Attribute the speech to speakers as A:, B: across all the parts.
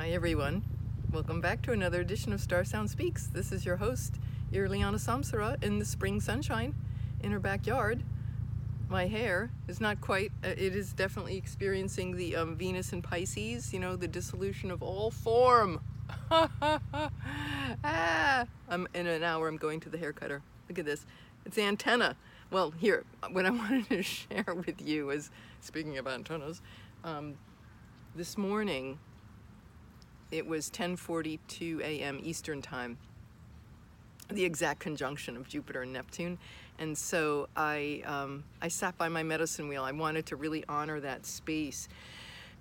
A: Hi, everyone. Welcome back to another edition of Star Sound Speaks. This is your host, Irliana Samsara, in the spring sunshine in her backyard. My hair is not quite, uh, it is definitely experiencing the um, Venus and Pisces, you know, the dissolution of all form. ah, I'm, in an hour, I'm going to the hair cutter. Look at this. It's antenna. Well, here, what I wanted to share with you is, speaking of antennas, um, this morning it was 10:42 a.m. Eastern time, the exact conjunction of Jupiter and Neptune, and so I um, I sat by my medicine wheel. I wanted to really honor that space,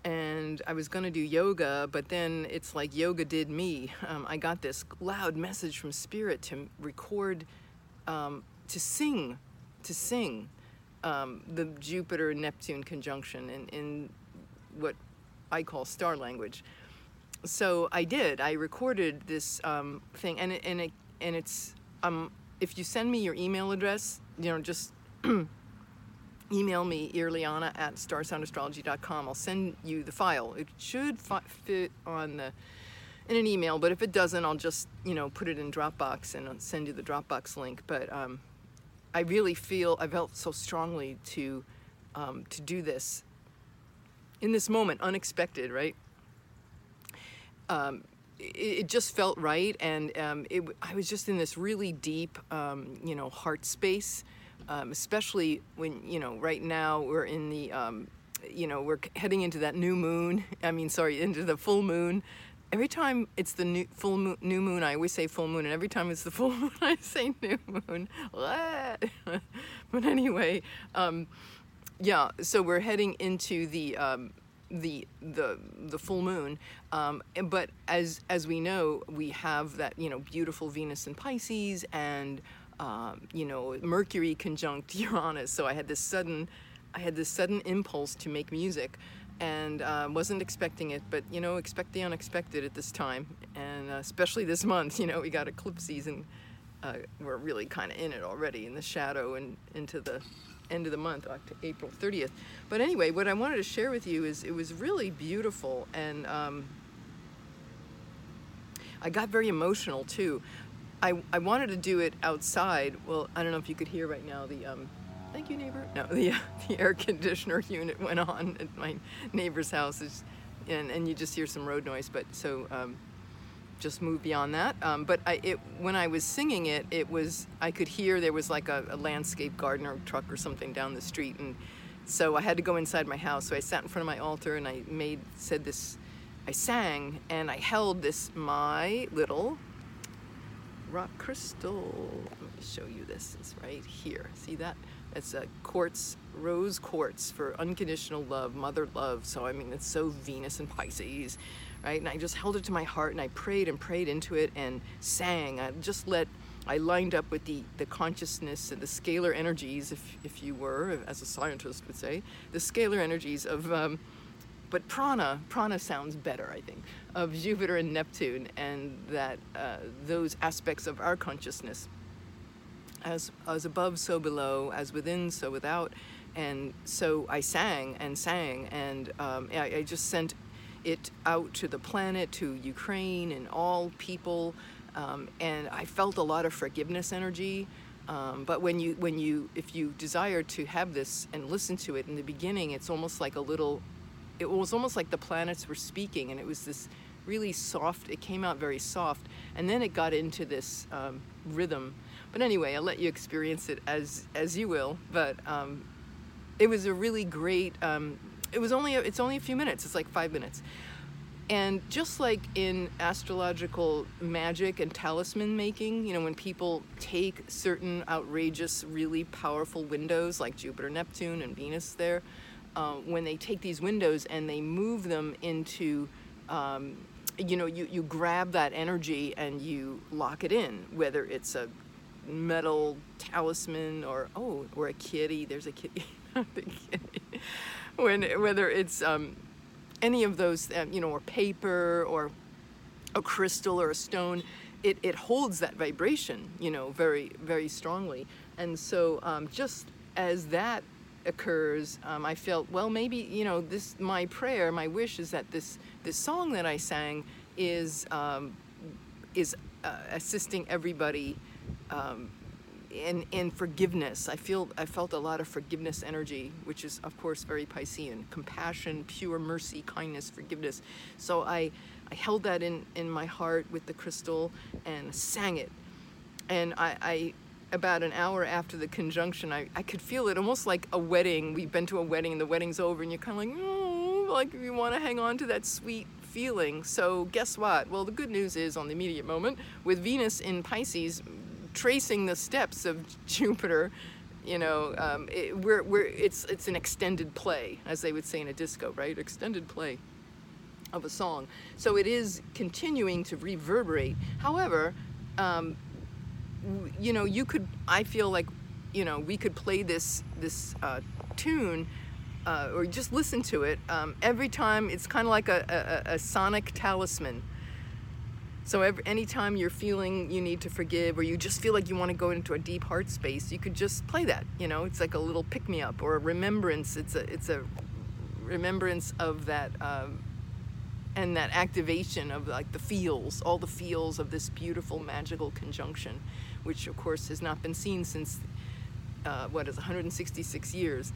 A: and I was going to do yoga, but then it's like yoga did me. Um, I got this loud message from Spirit to record, um, to sing, to sing. Um, the Jupiter Neptune conjunction in, in what I call star language so I did. I recorded this um, thing, and it, and it, and it's um, if you send me your email address, you know, just email me Irliana at starsoundastrology.com. I'll send you the file. It should fi- fit on the in an email, but if it doesn't, I'll just you know put it in Dropbox and I'll send you the Dropbox link. But um, I really feel I felt so strongly to um, to do this in this moment, unexpected, right? Um, it, just felt right, and um, it, I was just in this really deep, um, you know, heart space. Um, especially when you know, right now we're in the, um, you know, we're heading into that new moon. I mean, sorry, into the full moon. Every time it's the new full moon, new moon, I always say full moon, and every time it's the full moon, I say new moon. but anyway, um, yeah. So we're heading into the the the the full moon um, but as as we know we have that you know beautiful venus and pisces and um, you know mercury conjunct uranus. So i had this sudden i had this sudden impulse to make music and uh, wasn't expecting it but you know expect the unexpected at this time. And uh, especially this month you know we got eclipse season uh, we're really kind of in it already in the shadow and into the end of the month, April 30th. But anyway, what I wanted to share with you is it was really beautiful and um, I got very emotional too. I, I wanted to do it outside. Well, I don't know if you could hear right now the, um, thank you neighbor. No, the, the air conditioner unit went on at my neighbor's house is, and, and you just hear some road noise. But so um, just move beyond that. Um, but I, it, when I was singing it, it was I could hear there was like a, a, landscape gardener truck or something down the street, and so I had to go inside my house. So I sat in front of my altar and I made said this. I sang and I held this my little rock crystal. Let me show you this. It's right here. See that? It's a quartz, rose quartz for unconditional love, mother love. So I mean, it's so Venus and Pisces right? And I just held it to my heart and I prayed and prayed into it and sang. I just let, I lined up with the, the consciousness and the scalar energies, if, if you were, as a scientist would say, the scalar energies of, um, but prana, prana sounds better, I think, of Jupiter and Neptune and that uh, those aspects of our consciousness. As, as above, so below, as within, so without. And so I sang and sang, and um, I, I just sent it out to the planet, to Ukraine, and all people. Um, and I felt a lot of forgiveness energy. Um, but when you, when you, if you desire to have this and listen to it in the beginning, it's almost like a little, it was almost like the planets were speaking, and it was this really soft. It came out very soft, and then it got into this um, rhythm. But anyway, I'll let you experience it as as you will. But um, it was a really great um, it was only a, it's only a few minutes. It's like five minutes. And just like in astrological magic and talisman making you know when people take certain outrageous really powerful windows like jupiter neptune and venus there uh, when they take these windows and they move them into um, you know you, you grab that energy and you lock it in whether it's a metal talisman or oh or a kitty there's a kitty when whether it's um, any of those, um, you know, or paper or a crystal or a stone, it, it holds that vibration, you know, very very strongly. And so um, just as that occurs, um, I felt, well, maybe, you know, this, my prayer, my wish is that this, this song that I sang is, um, is uh, assisting everybody in forgiveness. I feel I felt a lot of forgiveness energy, which is of course very Piscean. Compassion, pure mercy, kindness, forgiveness. So I, I held that in, in my heart with the crystal and sang it. And I, I about an hour after the conjunction, I, I could feel it almost like a wedding. We've been to a wedding and the wedding's over and you're kind of like, oh, like you want to hang on to that sweet feeling. So guess what? Well, the good news is on the immediate moment with Venus in Pisces tracing the steps of Jupiter, you know, um, it, we're, we're, it's, it's an extended play, as they would say in a disco, right? Extended play of a song. So it is continuing to reverberate. However, um, you know, you could, I feel like, you know, we could play this, this uh, tune uh, or just listen to it um, every time. It's kind of like a, a, a sonic talisman so every, anytime you're feeling you need to forgive or you just feel like you want to go into a deep heart space, you could just play that. You know, it's like a little pick me up or a remembrance. It's a it's a remembrance of that um, and that activation of like the feels, all the feels of this beautiful magical conjunction, which of course has not been seen since uh, what is 166 years.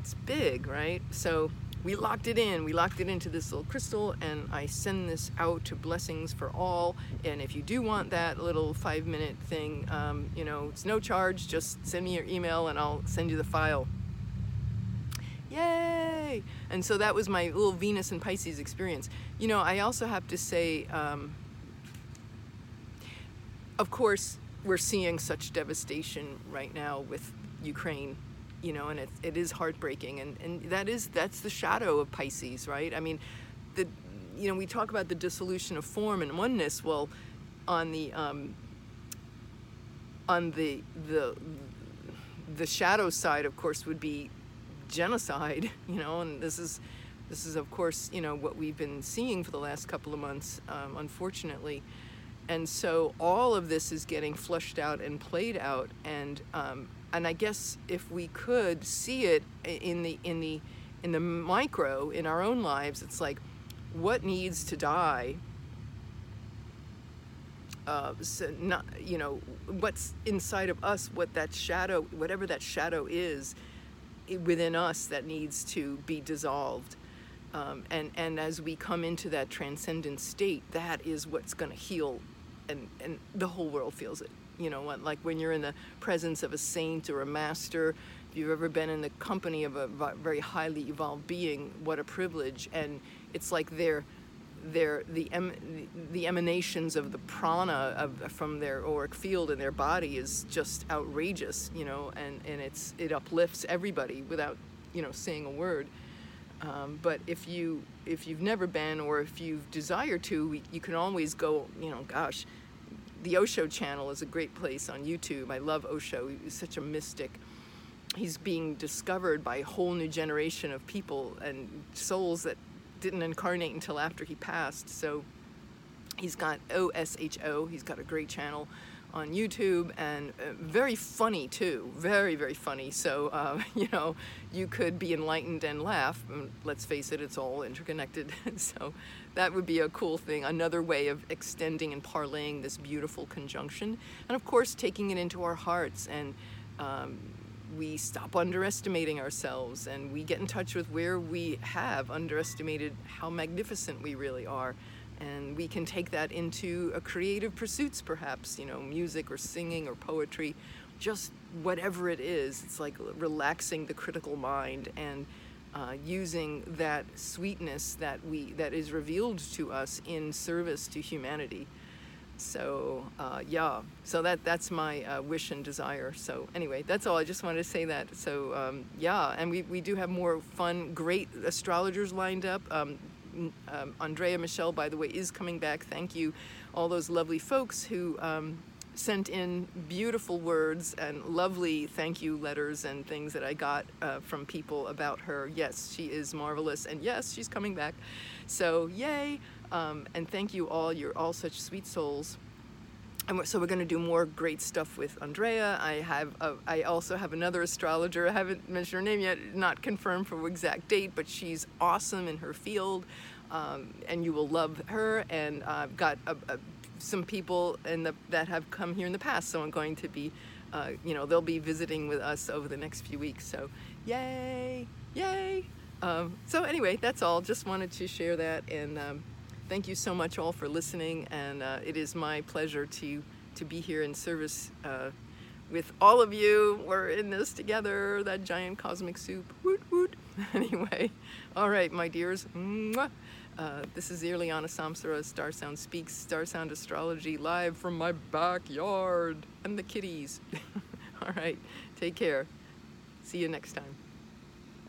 A: It's big, right? So we locked it in. We locked it into this little crystal, and I send this out to Blessings for All. And if you do want that little five minute thing, um, you know, it's no charge. Just send me your email, and I'll send you the file. Yay! And so that was my little Venus and Pisces experience. You know, I also have to say, um, of course, we're seeing such devastation right now with Ukraine you know, and it, it is heartbreaking. And, and that is, that's the shadow of Pisces, right? I mean, the, you know, we talk about the dissolution of form and oneness. Well, on the, um, on the, the, the shadow side, of course, would be genocide, you know, and this is, this is, of course, you know, what we've been seeing for the last couple of months, um, unfortunately. And so all of this is getting flushed out and played out. And um, and I guess if we could see it in the in the in the micro in our own lives, it's like what needs to die. Uh, so not you know what's inside of us, what that shadow, whatever that shadow is within us that needs to be dissolved. Um, and and as we come into that transcendent state, that is what's going to heal, and and the whole world feels it you know, what? like when you're in the presence of a saint or a master, if you've ever been in the company of a very highly evolved being, what a privilege. And it's like they're, they're the, em, the emanations of the prana of, from their auric field in their body is just outrageous, you know, and, and it's, it uplifts everybody without, you know, saying a word. Um, but if you if you've never been or if you desire to, you can always go. You know, gosh, the Osho channel is a great place on YouTube. I love Osho. He's such a mystic. He's being discovered by a whole new generation of people and souls that didn't incarnate until after he passed. So he's got OSHO. He's got a great channel on YouTube and uh, very funny too. Very, very funny. So, uh, you know, you could be enlightened and laugh. Let's face it, it's all interconnected. so that would be a cool thing. Another way of extending and parlaying this beautiful conjunction. And of course, taking it into our hearts and um, we stop underestimating ourselves and we get in touch with where we have underestimated how magnificent we really are and we can take that into a creative pursuits perhaps you know music or singing or poetry just whatever it is. It's like relaxing the critical mind and uh, using that sweetness that we that is revealed to us in service to humanity. So uh, yeah. So that that's my uh, wish and desire. So anyway that's all. I just wanted to say that. So um, yeah. And we, we do have more fun great astrologers lined up. Um, um, Andrea Michelle, by the way, is coming back. Thank you, all those lovely folks who um, sent in beautiful words and lovely thank you letters and things that I got uh, from people about her. Yes, she is marvelous, and yes, she's coming back. So, yay! Um, and thank you all. You're all such sweet souls. And so we're going to do more great stuff with Andrea. I have a, I also have another astrologer. I haven't mentioned her name yet, not confirmed for exact date, but she's awesome in her field, um, and you will love her. And I've got a, a, some people in the, that have come here in the past, so I'm going to be, uh, you know, they'll be visiting with us over the next few weeks. So, yay, yay! Um, so anyway, that's all. Just wanted to share that and. Um, thank you so much all for listening and uh, it is my pleasure to to be here in service uh, with all of you we're in this together that giant cosmic soup woot woot anyway all right my dears. Uh, this is Irliana Samsara, Star Sound Speaks, Star Sound Astrology, live from my backyard and the kitties. all right, take care. See you next time.